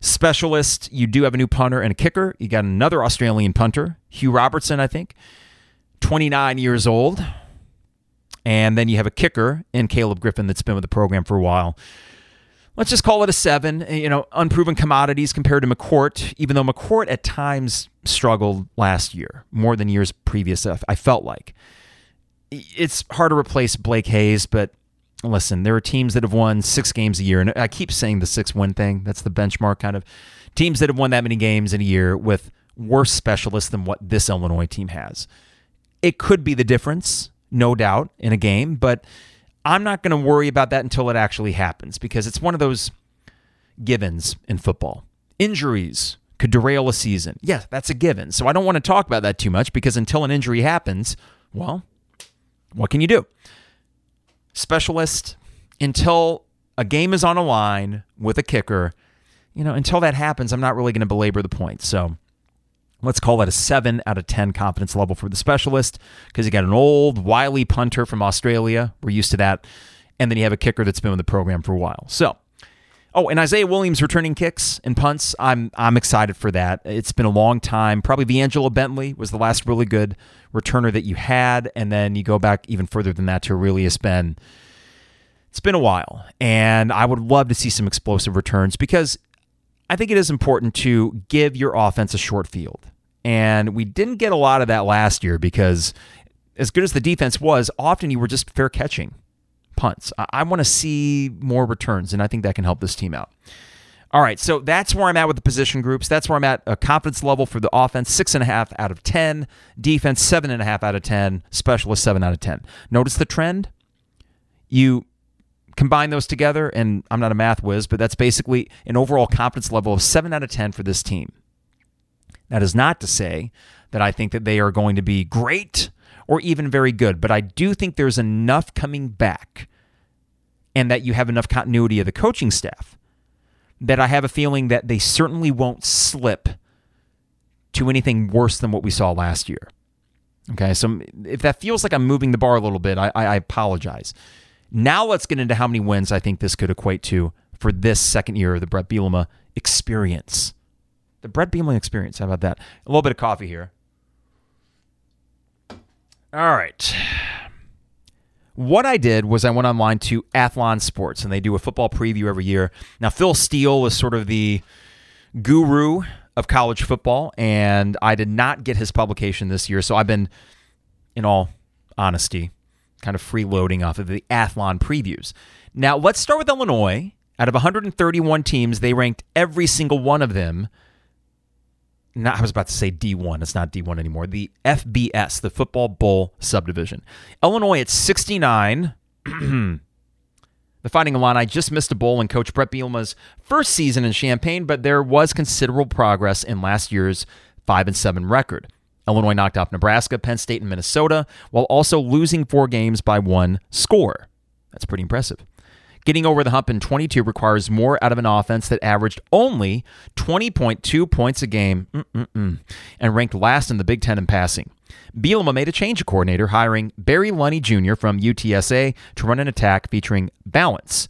Specialist, you do have a new punter and a kicker. You got another Australian punter, Hugh Robertson, I think, 29 years old. And then you have a kicker in Caleb Griffin that's been with the program for a while let's just call it a seven. Eh, you know, unproven commodities compared to McCourt, even though McCourt at times struggled last year more than years previous. I felt like it's hard to replace Blake Hayes, but listen, there are teams that have won six games a year, and I keep saying the six win thing. That's the benchmark kind of teams that have won that many games in a year with worse specialists than what this Illinois team has. It could be the difference, no doubt, in a game, but I'm not going to worry about that until it actually happens because it's one of those givens in football. Injuries could derail a season. Yeah, that's a given. So I don't want to talk about that too much because until an injury happens, well, what can you do? Specialist, until a game is on a line with a kicker, you know, until that happens, I'm not really going to belabor the point. So Let's call that a 7 out of 10 confidence level for the specialist because you got an old, wily punter from Australia. We're used to that. And then you have a kicker that's been with the program for a while. So, oh, and Isaiah Williams returning kicks and punts. I'm I'm excited for that. It's been a long time. Probably V'Angelo Bentley was the last really good returner that you had. And then you go back even further than that to Arrelious Benn. It's been a while. And I would love to see some explosive returns because I think it is important to give your offense a short field. And we didn't get a lot of that last year because, as good as the defense was, often you were just fair catching punts. I, I want to see more returns, and I think that can help this team out. All right, so that's where I'm at with the position groups. That's where I'm at. A confidence level for the offense, six and a half out of 10. Defense, seven and a half out of 10. Specialist, seven out of 10. Notice the trend? You combine those together, and I'm not a math whiz, but that's basically an overall confidence level of seven out of 10 for this team. That is not to say that I think that they are going to be great or even very good, but I do think there's enough coming back and that you have enough continuity of the coaching staff that I have a feeling that they certainly won't slip to anything worse than what we saw last year. Okay, so if that feels like I'm moving the bar a little bit, I, I, apologize. Now let's get into how many wins I think this could equate to for this second year of the Bret Bielema experience. The Bret Bielema experience. How about that? A little bit of coffee here. All right. What I did was I went online to Athlon Sports, and they do a football preview every year. Now, Phil Steele is sort of the guru of college football, and I did not get his publication this year. So I've been, in all honesty, kind of freeloading off of the Athlon previews. Now, let's start with Illinois. Out of 131 teams, they ranked every single one of them. Not, I was about to say D1. It's not D1 anymore. The FBS, the Football Bowl subdivision. Illinois at 69. the Fighting Illini just missed a bowl in Coach Bret Bielema's first season in Champaign, but there was considerable progress in last year's 5 and 7 record. Illinois knocked off Nebraska, Penn State, and Minnesota, while also losing four games by one score. That's pretty impressive. Getting over the hump in 22 requires more out of an offense that averaged only 20.2 points a game Mm-mm-mm, and ranked last in the Big Ten in passing. Bielema made a change of coordinator, hiring Barry Lunney Jr. from UTSA to run an attack featuring balance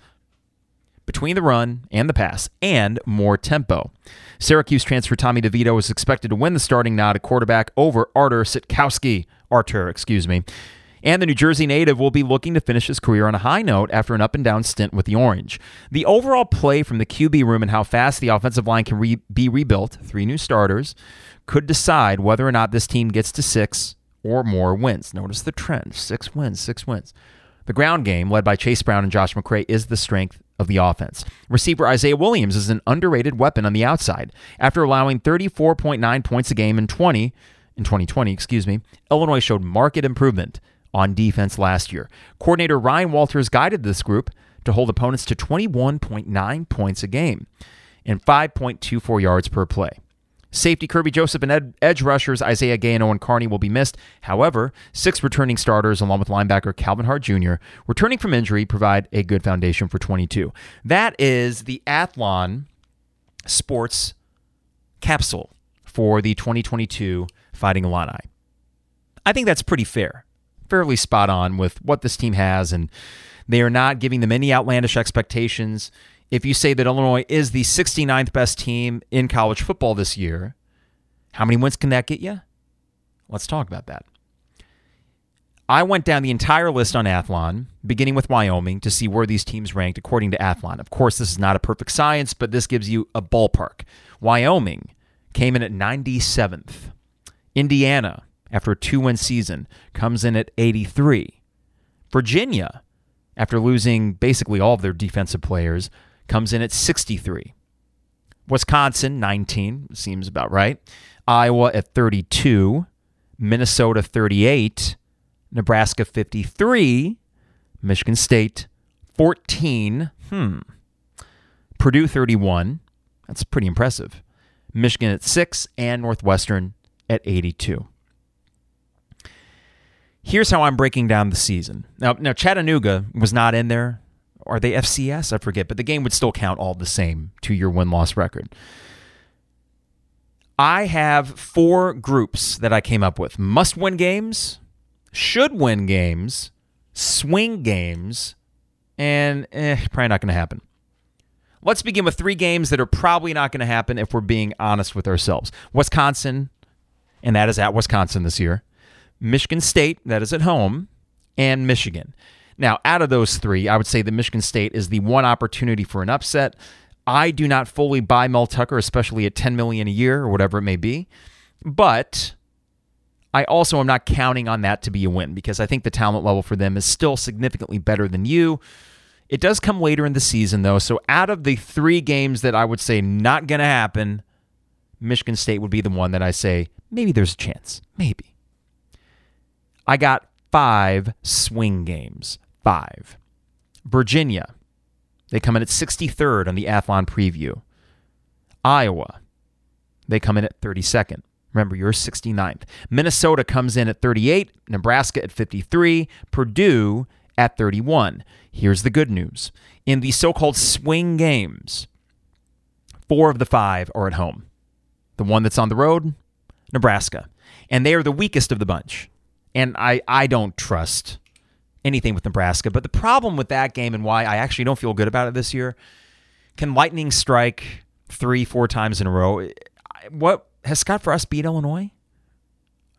between the run and the pass and more tempo. Syracuse transfer Tommy DeVito is expected to win the starting nod at quarterback over Artur Sitkowski. Artur, excuse me. And the New Jersey native will be looking to finish his career on a high note after an up and down stint with the Orange. The overall play from the QB room and how fast the offensive line can re- be rebuilt, three new starters, could decide whether or not this team gets to six or more wins. Notice the trend six wins, six wins. The ground game, led by Chase Brown and Josh McCray, is the strength of the offense. Receiver Isaiah Williams is an underrated weapon on the outside. After allowing 34.9 points a game in 20 in 2020, excuse me, Illinois showed marked improvement on defense last year. Coordinator Ryan Walters guided this group to hold opponents to 21.9 points a game and 5.24 yards per play. Safety Kerby Joseph and ed- edge rushers Isaiah Gay and Owen Carney will be missed. However, six returning starters, along with linebacker Calvin Hart Jr., returning from injury, provide a good foundation for 22. That is the Athlon Sports capsule for the 2022 Fighting Illini. I think that's pretty fair fairly spot on with what this team has, and they are not giving them any outlandish expectations. If you say that Illinois is the 69th best team in college football this year, how many wins can that get you? Let's talk about that. I went down the entire list on Athlon, beginning with Wyoming, to see where these teams ranked according to Athlon. Of course, this is not a perfect science, but this gives you a ballpark. Wyoming came in at 97th. Indiana after a two win season, comes in at 83. Virginia, after losing basically all of their defensive players, comes in at 63. Wisconsin, 19, seems about right. Iowa at 32. Minnesota, 38. Nebraska, 53. Michigan State, 14. Hmm. Purdue, 31. That's pretty impressive. Michigan at 6. And Northwestern at 82 here's how I'm breaking down the season. Now, now Chattanooga was not in there. Are they FCS? I forget, but the game would still count all the same to your win loss record. I have four groups that I came up with must win games, should win games, swing games, and eh, probably not going to happen. Let's begin with three games that are probably not going to happen if we're being honest with ourselves. Wisconsin, and that is at Wisconsin this year. Michigan State, that is at home, and Michigan. Now, out of those three, I would say that Michigan State is the one opportunity for an upset. I do not fully buy Mel Tucker, especially at 10 million a year or whatever it may be. But I also am not counting on that to be a win because I think the talent level for them is still significantly better than you. It does come later in the season, though. So, out of the three games that I would say not going to happen, Michigan State would be the one that I say maybe there's a chance. Maybe. I got five swing games. Five. Virginia, they come in at 63rd on the Athlon preview. Iowa, they come in at 32nd. Remember, you're 69th. Minnesota comes in at 38, Nebraska at 53, Purdue at 31. Here's the good news. In the so called swing games, four of the five are at home. The one that's on the road, Nebraska. And they are the weakest of the bunch and I I don't trust anything with Nebraska. But the problem with that game and why I actually don't feel good about it this year, can lightning strike three four times in a row? what has Scott Frost beat Illinois?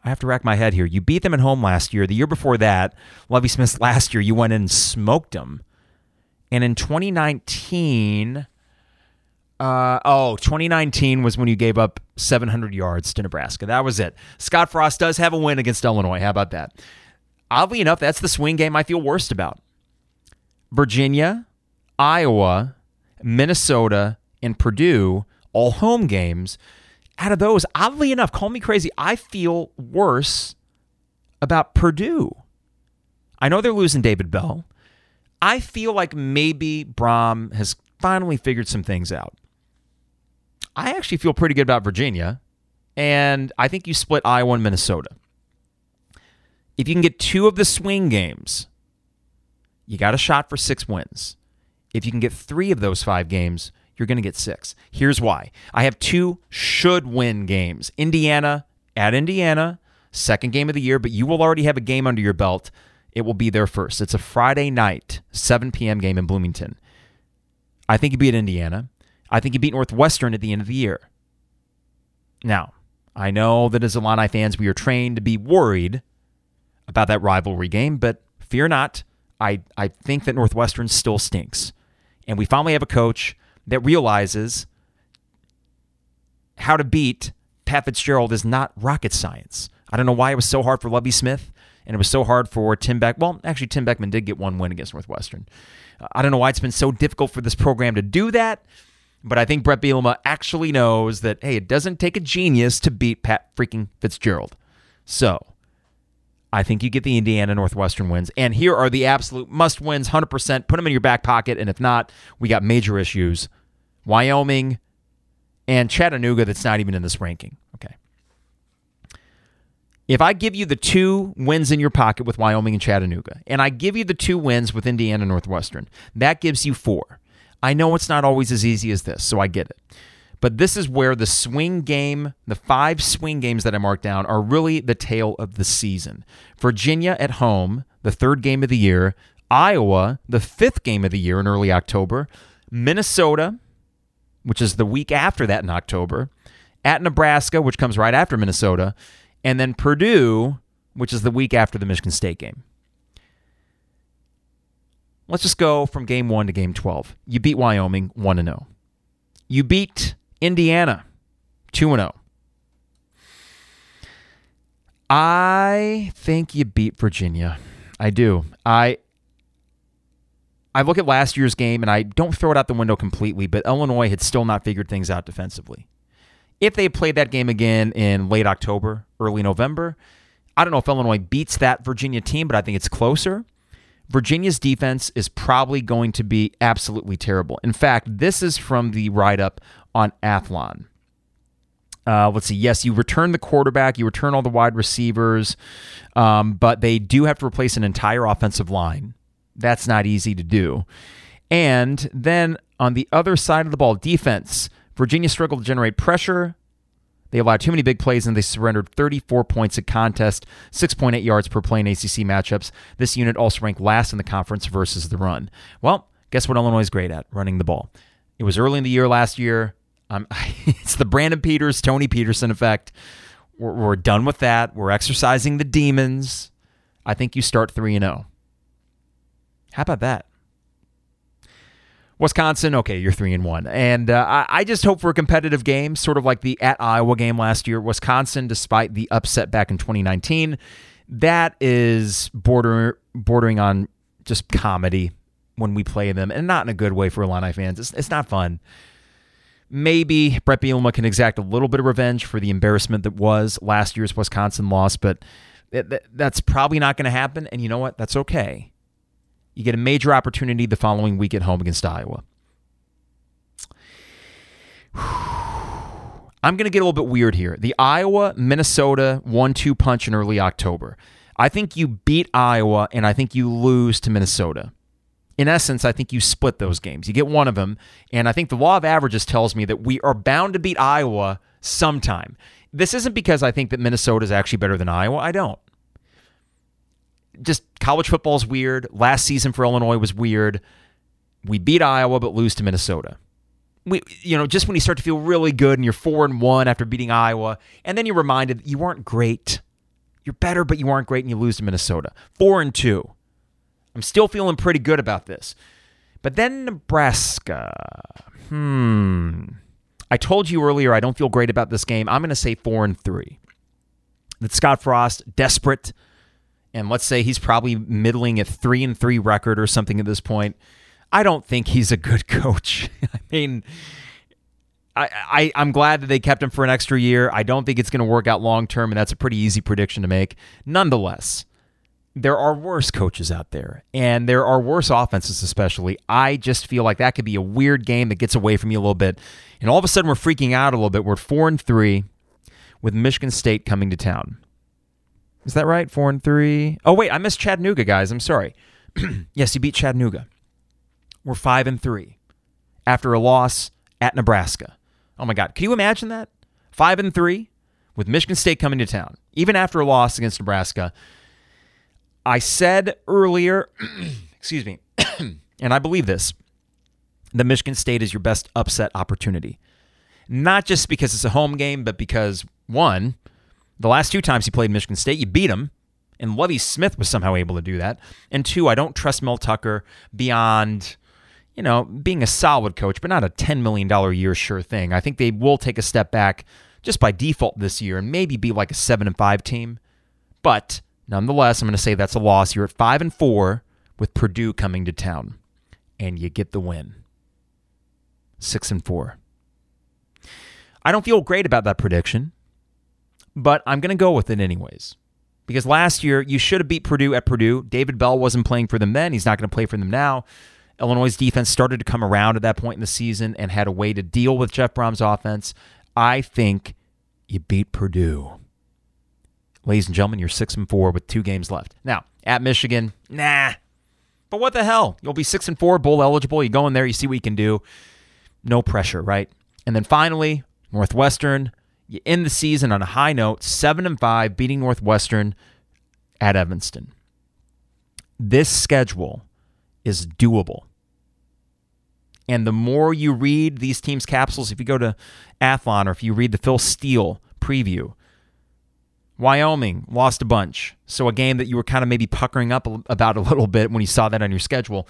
I have to rack my head here. You beat them at home last year. The year before that, Lovie Smith last year, you went in and smoked them. And in 2019, uh, oh, 2019 was when you gave up 700 yards to Nebraska. That was it. Scott Frost does have a win against Illinois. How about that? Oddly enough, that's the swing game I feel worst about. Virginia, Iowa, Minnesota, and Purdue, all home games. Out of those, oddly enough, call me crazy, I feel worse about Purdue. I know they're losing David Bell. I feel like maybe Brohm has finally figured some things out. I actually feel pretty good about Virginia, and I think you split Iowa and Minnesota. If you can get two of the swing games, you got a shot for six wins. If you can get three of those five games, you're going to get six. Here's why I have two should win games Indiana at Indiana, second game of the year, but you will already have a game under your belt. It will be there first. It's a Friday night, 7 p.m. game in Bloomington. I think you beat Indiana. I think he beat Northwestern at the end of the year. Now, I know that as Illini fans, we are trained to be worried about that rivalry game, but fear not. I, I think that Northwestern still stinks. And we finally have a coach that realizes how to beat Pat Fitzgerald is not rocket science. I don't know why it was so hard for Lovie Smith and it was so hard for Tim Beck. Well, actually, Tim Beckman did get one win against Northwestern. Uh, I don't know why it's been so difficult for this program to do that, but I think Bret Bielema actually knows that, hey, it doesn't take a genius to beat Pat freaking Fitzgerald. So I think you get the Indiana Northwestern wins. And here are the absolute must wins 100%. Put them in your back pocket. And if not, we got major issues Wyoming and Chattanooga that's not even in this ranking. Okay. If I give you the two wins in your pocket with Wyoming and Chattanooga, and I give you the two wins with Indiana Northwestern, that gives you four. I know it's not always as easy as this, so I get it. But this is where the swing game, the five swing games that I marked down, are really the tale of the season. Virginia at home, the third game of the year. Iowa, the fifth game of the year in early October. Minnesota, which is the week after that in October. At Nebraska, which comes right after Minnesota and then Purdue, which is the week after the Michigan State game. Let's just go from game 1 to game 12. You beat Wyoming 1 0. You beat Indiana 2 0. I think you beat Virginia. I do. I I look at last year's game and I don't throw it out the window completely, but Illinois had still not figured things out defensively. If they played that game again in late October, early November, I don't know if Illinois beats that Virginia team, but I think it's closer. Virginia's defense is probably going to be absolutely terrible. In fact, this is from the write up on Athlon. Uh, let's see. Yes, you return the quarterback, you return all the wide receivers, um, but they do have to replace an entire offensive line. That's not easy to do. And then on the other side of the ball, defense. Virginia struggled to generate pressure. They allowed too many big plays and they surrendered 34 points a contest, 6.8 yards per play in ACC matchups. This unit also ranked last in the conference versus the run. Well, guess what Illinois is great at? Running the ball. It was early in the year last year. Um, it's the Brandon Peters, Tony Petersen effect. We're, we're done with that. We're exercising the demons. I think you start 3 0. How about that? Wisconsin, okay, you're three and one, and uh, I, just hope for a competitive game, sort of like the at Iowa game last year. Wisconsin, despite the upset back in 2019, that is border bordering on just comedy when we play them, and not in a good way for Illini fans. It's, it's not fun. Maybe Bret Bielema can exact a little bit of revenge for the embarrassment that was last year's Wisconsin loss, but that's probably not going to happen. And you know what? That's okay you get a major opportunity the following week at home against Iowa. I'm going to get a little bit weird here. The Iowa Minnesota 1 2 punch in early October. I think you beat Iowa and I think you lose to Minnesota. In essence, I think you split those games. You get one of them. And I think the law of averages tells me that we are bound to beat Iowa sometime. This isn't because I think that Minnesota is actually better than Iowa. I don't just college football is weird. Last season for Illinois was weird. We beat Iowa but lose to Minnesota. we, you know, just when you start to feel really good and you're four and one after beating Iowa, and then you're reminded you weren't great. You're better, but you weren't great, and you lose to Minnesota. Four and two. I'm still feeling pretty good about this. But then Nebraska. Hmm. I told you earlier I don't feel great about this game. I'm going to say four and three. That Scott Frost, desperate, and let's say he's probably middling at three and three record or something at this point. I don't think he's a good coach. I mean, I, I I'm glad that they kept him for an extra year. I don't think it's going to work out long term, and that's a pretty easy prediction to make. Nonetheless, there are worse coaches out there, and there are worse offenses, especially. I just feel like that could be a weird game that gets away from you a little bit, and all of a sudden we're freaking out a little bit. We're four and three, with Michigan State coming to town. Is that right? Four and three. Oh wait, I missed Chattanooga, guys. I'm sorry. yes, you beat Chattanooga. We're five and three after a loss at Nebraska. Oh my God, can you imagine that? Five and three with Michigan State coming to town, even after a loss against Nebraska. I said earlier, excuse me, and I believe this, that Michigan State is your best upset opportunity. Not just because it's a home game, but because, one, the last two times he played Michigan State, you beat him, and Lovie Smith was somehow able to do that. And two, I don't trust Mel Tucker beyond, you know, being a solid coach, but not a $10 million a year sure thing. I think they will take a step back just by default this year and maybe be like a 7 and 5 team. But Nonetheless, I'm going to say that's a loss. You're at 5 and 4 with Purdue coming to town and you get the win. 6 and 4. I don't feel great about that prediction, but I'm going to go with it anyways. Because last year you should have beat Purdue at Purdue. David Bell wasn't playing for them then. He's not going to play for them now. Illinois' defense started to come around at that point in the season and had a way to deal with Jeff Brohm's offense. I think you beat Purdue. Ladies and gentlemen, you're six and four with two games left. Now, at Michigan, nah. But what the hell? You'll be six and four, bowl eligible. You go in there, you see what you can do. No pressure, right? And then finally, Northwestern, you end the season on a high note, seven and five, beating Northwestern at Evanston. This schedule is doable. And the more you read these teams' capsules, if you go to Athlon or if you read the Phil Steele preview, Wyoming lost a bunch. So a game that you were kind of maybe puckering up about a little bit when you saw that on your schedule.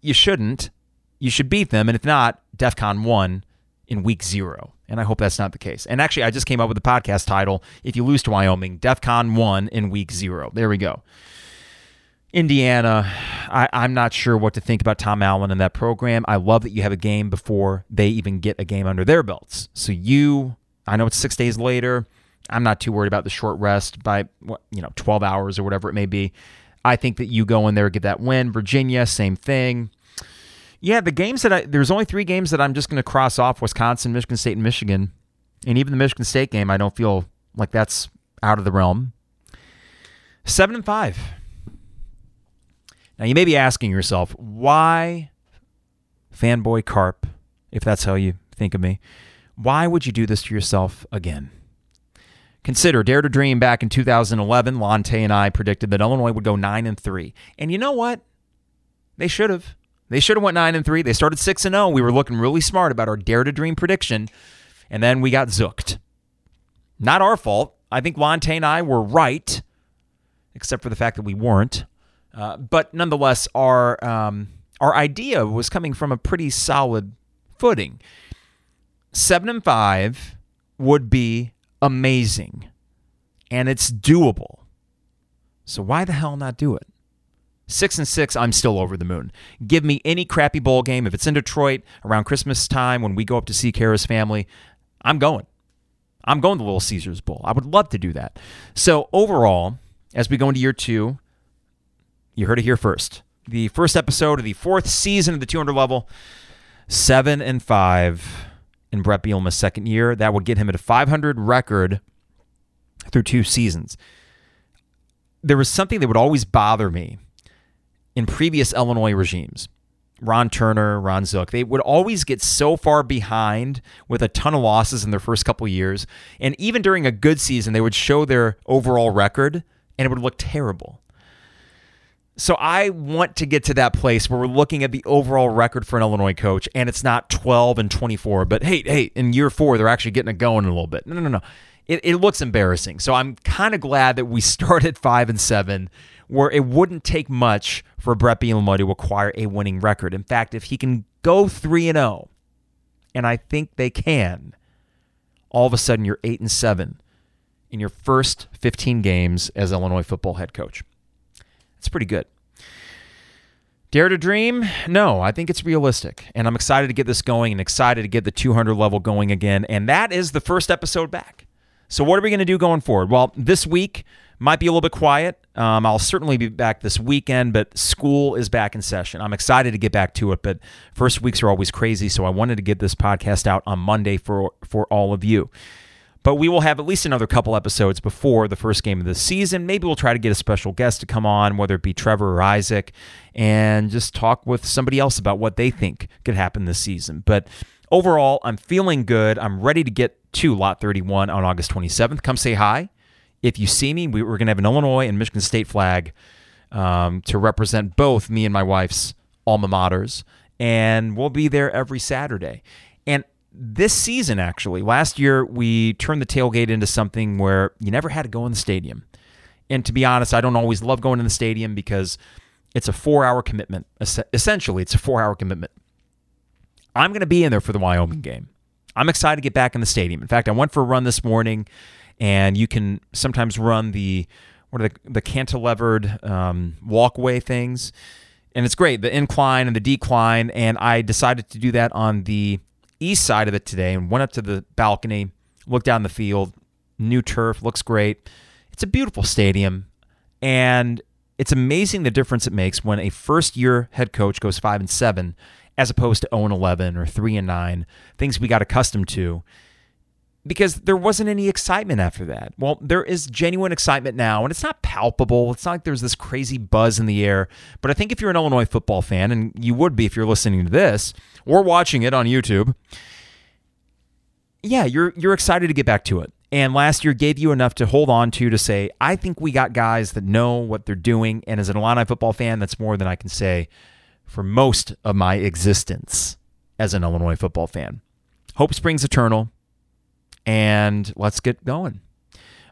You shouldn't. You should beat them. And if not, DEF CON 1 in week zero. And I hope that's not the case. And actually, I just came up with the podcast title If You Lose to Wyoming, DEF CON 1 in week zero. There we go. Indiana, I, am not sure what to think about Tom Allen and that program. I love that you have a game before they even get a game under their belts. So you, I know it's six days later. I'm not too worried about the short rest by you know 12 hours or whatever it may be. I think that you go in there get that win. Virginia, same thing. Yeah, the games that I there's only three games that I'm just going to cross off: Wisconsin, Michigan State, and Michigan. And even the Michigan State game, I don't feel like that's out of the realm. Seven and five. Now you may be asking yourself, why, fanboy carp, if that's how you think of me, why would you do this to yourself again? Consider Dare to Dream back in 2011. Lonte and I predicted that Illinois would go 9 and 3. And you know what? They should have. They should have went 9 and 3. They started 6 and 0. We were looking really smart about our Dare to Dream prediction, and then we got zooked. Not our fault. I think Lonte and I were right, except for the fact that we weren't. Uh, but nonetheless, our um, our idea was coming from a pretty solid footing. Seven and five would be amazing and it's doable. So why the hell not do it? Six and six, I'm still over the moon. Give me any crappy bowl game. If it's in Detroit around Christmas time when we go up to see Kara's family, I'm going. I'm going to Little Caesars Bowl. I would love to do that. So overall, as we go into year two, you heard it here first. The first episode of the fourth season of the 200 level, seven and five in Bret Bielema's second year. That would get him at a 500 record through two seasons. There was something that would always bother me in previous Illinois regimes. Ron Turner, Ron Zook, they would always get so far behind with a ton of losses in their first couple years. And even during a good season, they would show their overall record and it would look terrible. So I want to get to that place where we're looking at the overall record for an Illinois coach and it's not 12 and 24, but hey, hey, in year four, they're actually getting it going a little bit. No, no, no. It, it looks embarrassing. So I'm kind of glad that we started five and seven, where it wouldn't take much for Bret Bielema to acquire a winning record. In fact, if he can go 3 and 0, and I think they can, all of a sudden you're 8 and 7 in your first 15 games as Illinois football head coach. That's pretty good. Dare to dream? No, I think it's realistic. And I'm excited to get this going and excited to get the 200 level going again. And that is the first episode back. So, what are we going to do going forward? Well, this week might be a little bit quiet. Um, I'll certainly be back this weekend, but school is back in session. I'm excited to get back to it, but first weeks are always crazy. So, I wanted to get this podcast out on Monday for, for all of you. But we will have at least another couple episodes before the first game of the season. Maybe we'll try to get a special guest to come on, whether it be Trevor or Isaac, and just talk with somebody else about what they think could happen this season. But overall, I'm feeling good. I'm ready to get to Lot 31 on August 27th. Come say hi. If you see me, we, are going to have an Illinois and Michigan State flag um, to represent both me and my wife's alma maters. And we'll be there every Saturday. And this season, actually, last year, we turned the tailgate into something where you never had to go in the stadium. And to be honest, I don't always love going in the stadium because it's a four hour commitment. Essentially, it's a four hour commitment. I'm going to be in there for the Wyoming game. I'm excited to get back in the stadium. In fact, I went for a run this morning, and you can sometimes run the what are the, the cantilevered um, walkway things, and it's great the incline and the decline. And I decided to do that on the east side of it today and went up to the balcony, looked down the field, new turf, looks great. It's a beautiful stadium, and it's amazing the difference it makes when a first year head coach goes 5 and 7 as opposed to 0 and 11 or 3 and 9, things we got accustomed to because there wasn't any excitement after that. Well, there is genuine excitement now, and it's not palpable. It's not like there's this crazy buzz in the air. But I think if you're an Illinois football fan, and you would be if you're listening to this or watching it on YouTube, yeah, you're you're excited to get back to it. And last year gave you enough to hold on to to say, I think we got guys that know what they're doing. And as an Illinois football fan, that's more than I can say for most of my existence as an Illinois football fan. Hope springs eternal and let's get going.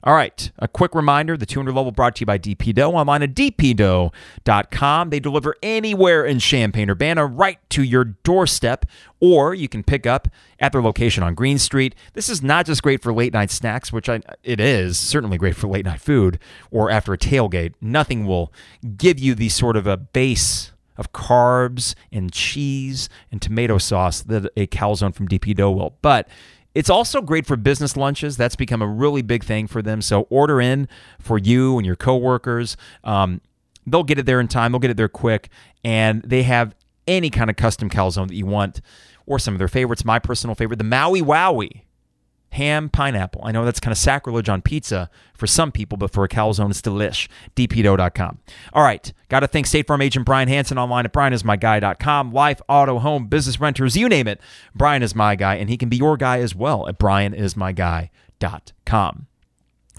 All right, a quick reminder the 200 level brought to you by DP Dough I'm online at dpdough.com. They deliver anywhere in Champaign Urbana right to your doorstep, or you can pick up at their location on Green Street. This is not just great for late night snacks, which I, it is certainly great for late night food or after a tailgate. Nothing will give you the sort of a base of carbs and cheese and tomato sauce that a calzone from DP Dough will. But it's also great for business lunches. That's become a really big thing for them. So order in for you and your coworkers. Um, they'll get it there in time. They'll get it there quick, and they have any kind of custom calzone that you want, or some of their favorites. My personal favorite, the Maui Wowie ham pineapple. I know that's kind of sacrilege on pizza for some people, but for a calzone, it's delish. dpdough.com. All right. Got to thank State Farm agent Brian Hanson online at brianismyguy.com. Life, auto, home, business renters, you name it. Brian is my guy, and he can be your guy as well at brianismyguy.com.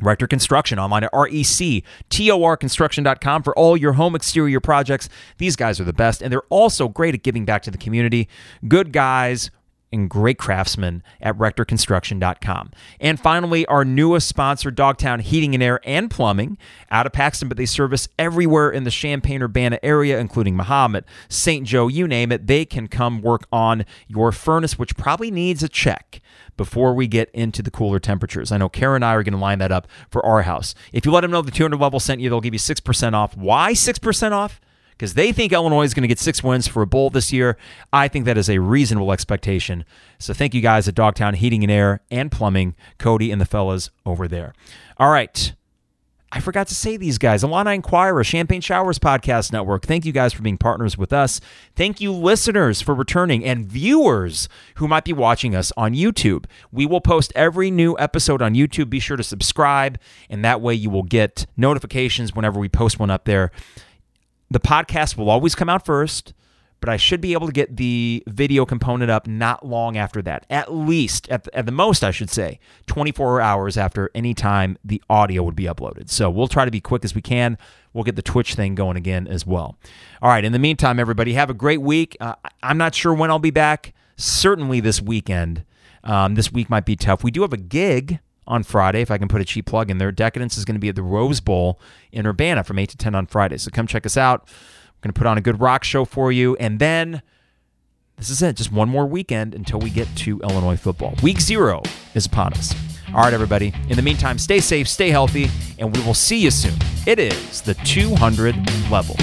Rector Construction online at rectorconstruction.com for all your home exterior projects. These guys are the best, and they're also great at giving back to the community. Good guys and great craftsmen at rectorconstruction.com. And finally, our newest sponsor, Dogtown Heating and Air and Plumbing, out of Paxton, but they service everywhere in the Champaign Urbana area, including Mahomet, St. Joe, you name it. They can come work on your furnace, which probably needs a check before we get into the cooler temperatures. I know Karen and I are going to line that up for our house. If you let them know the 200 level sent you, they'll give you 6% off. Why 6% off? Because they think Illinois is going to get six wins for a bowl this year. I think that is a reasonable expectation. So thank you guys at Dogtown Heating and Air and Plumbing, Cody and the fellas over there. All right. I forgot to say these guys. Illini Inquirer, Champagne Showers Podcast Network. Thank you guys for being partners with us. Thank you, listeners, for returning and viewers who might be watching us on YouTube. We will post every new episode on YouTube. Be sure to subscribe, and that way you will get notifications whenever we post one up there. The podcast will always come out first, but I should be able to get the video component up not long after that. At least, at the, at the most, I should say, 24 hours after any time the audio would be uploaded. So we'll try to be quick as we can. We'll get the Twitch thing going again as well. All right. In the meantime, everybody, have a great week. Uh, I'm not sure when I'll be back. Certainly this weekend. Um, this week might be tough. We do have a gig on Friday, if I can put a cheap plug in there. Decadence is going to be at the Rose Bowl in Urbana from 8 to 10 on Friday. So come check us out. We're going to put on a good rock show for you. And then this is it. Just one more weekend until we get to Illinois football. Week zero is upon us. All right, everybody. In the meantime, stay safe, stay healthy, and we will see you soon. It is the 200 level.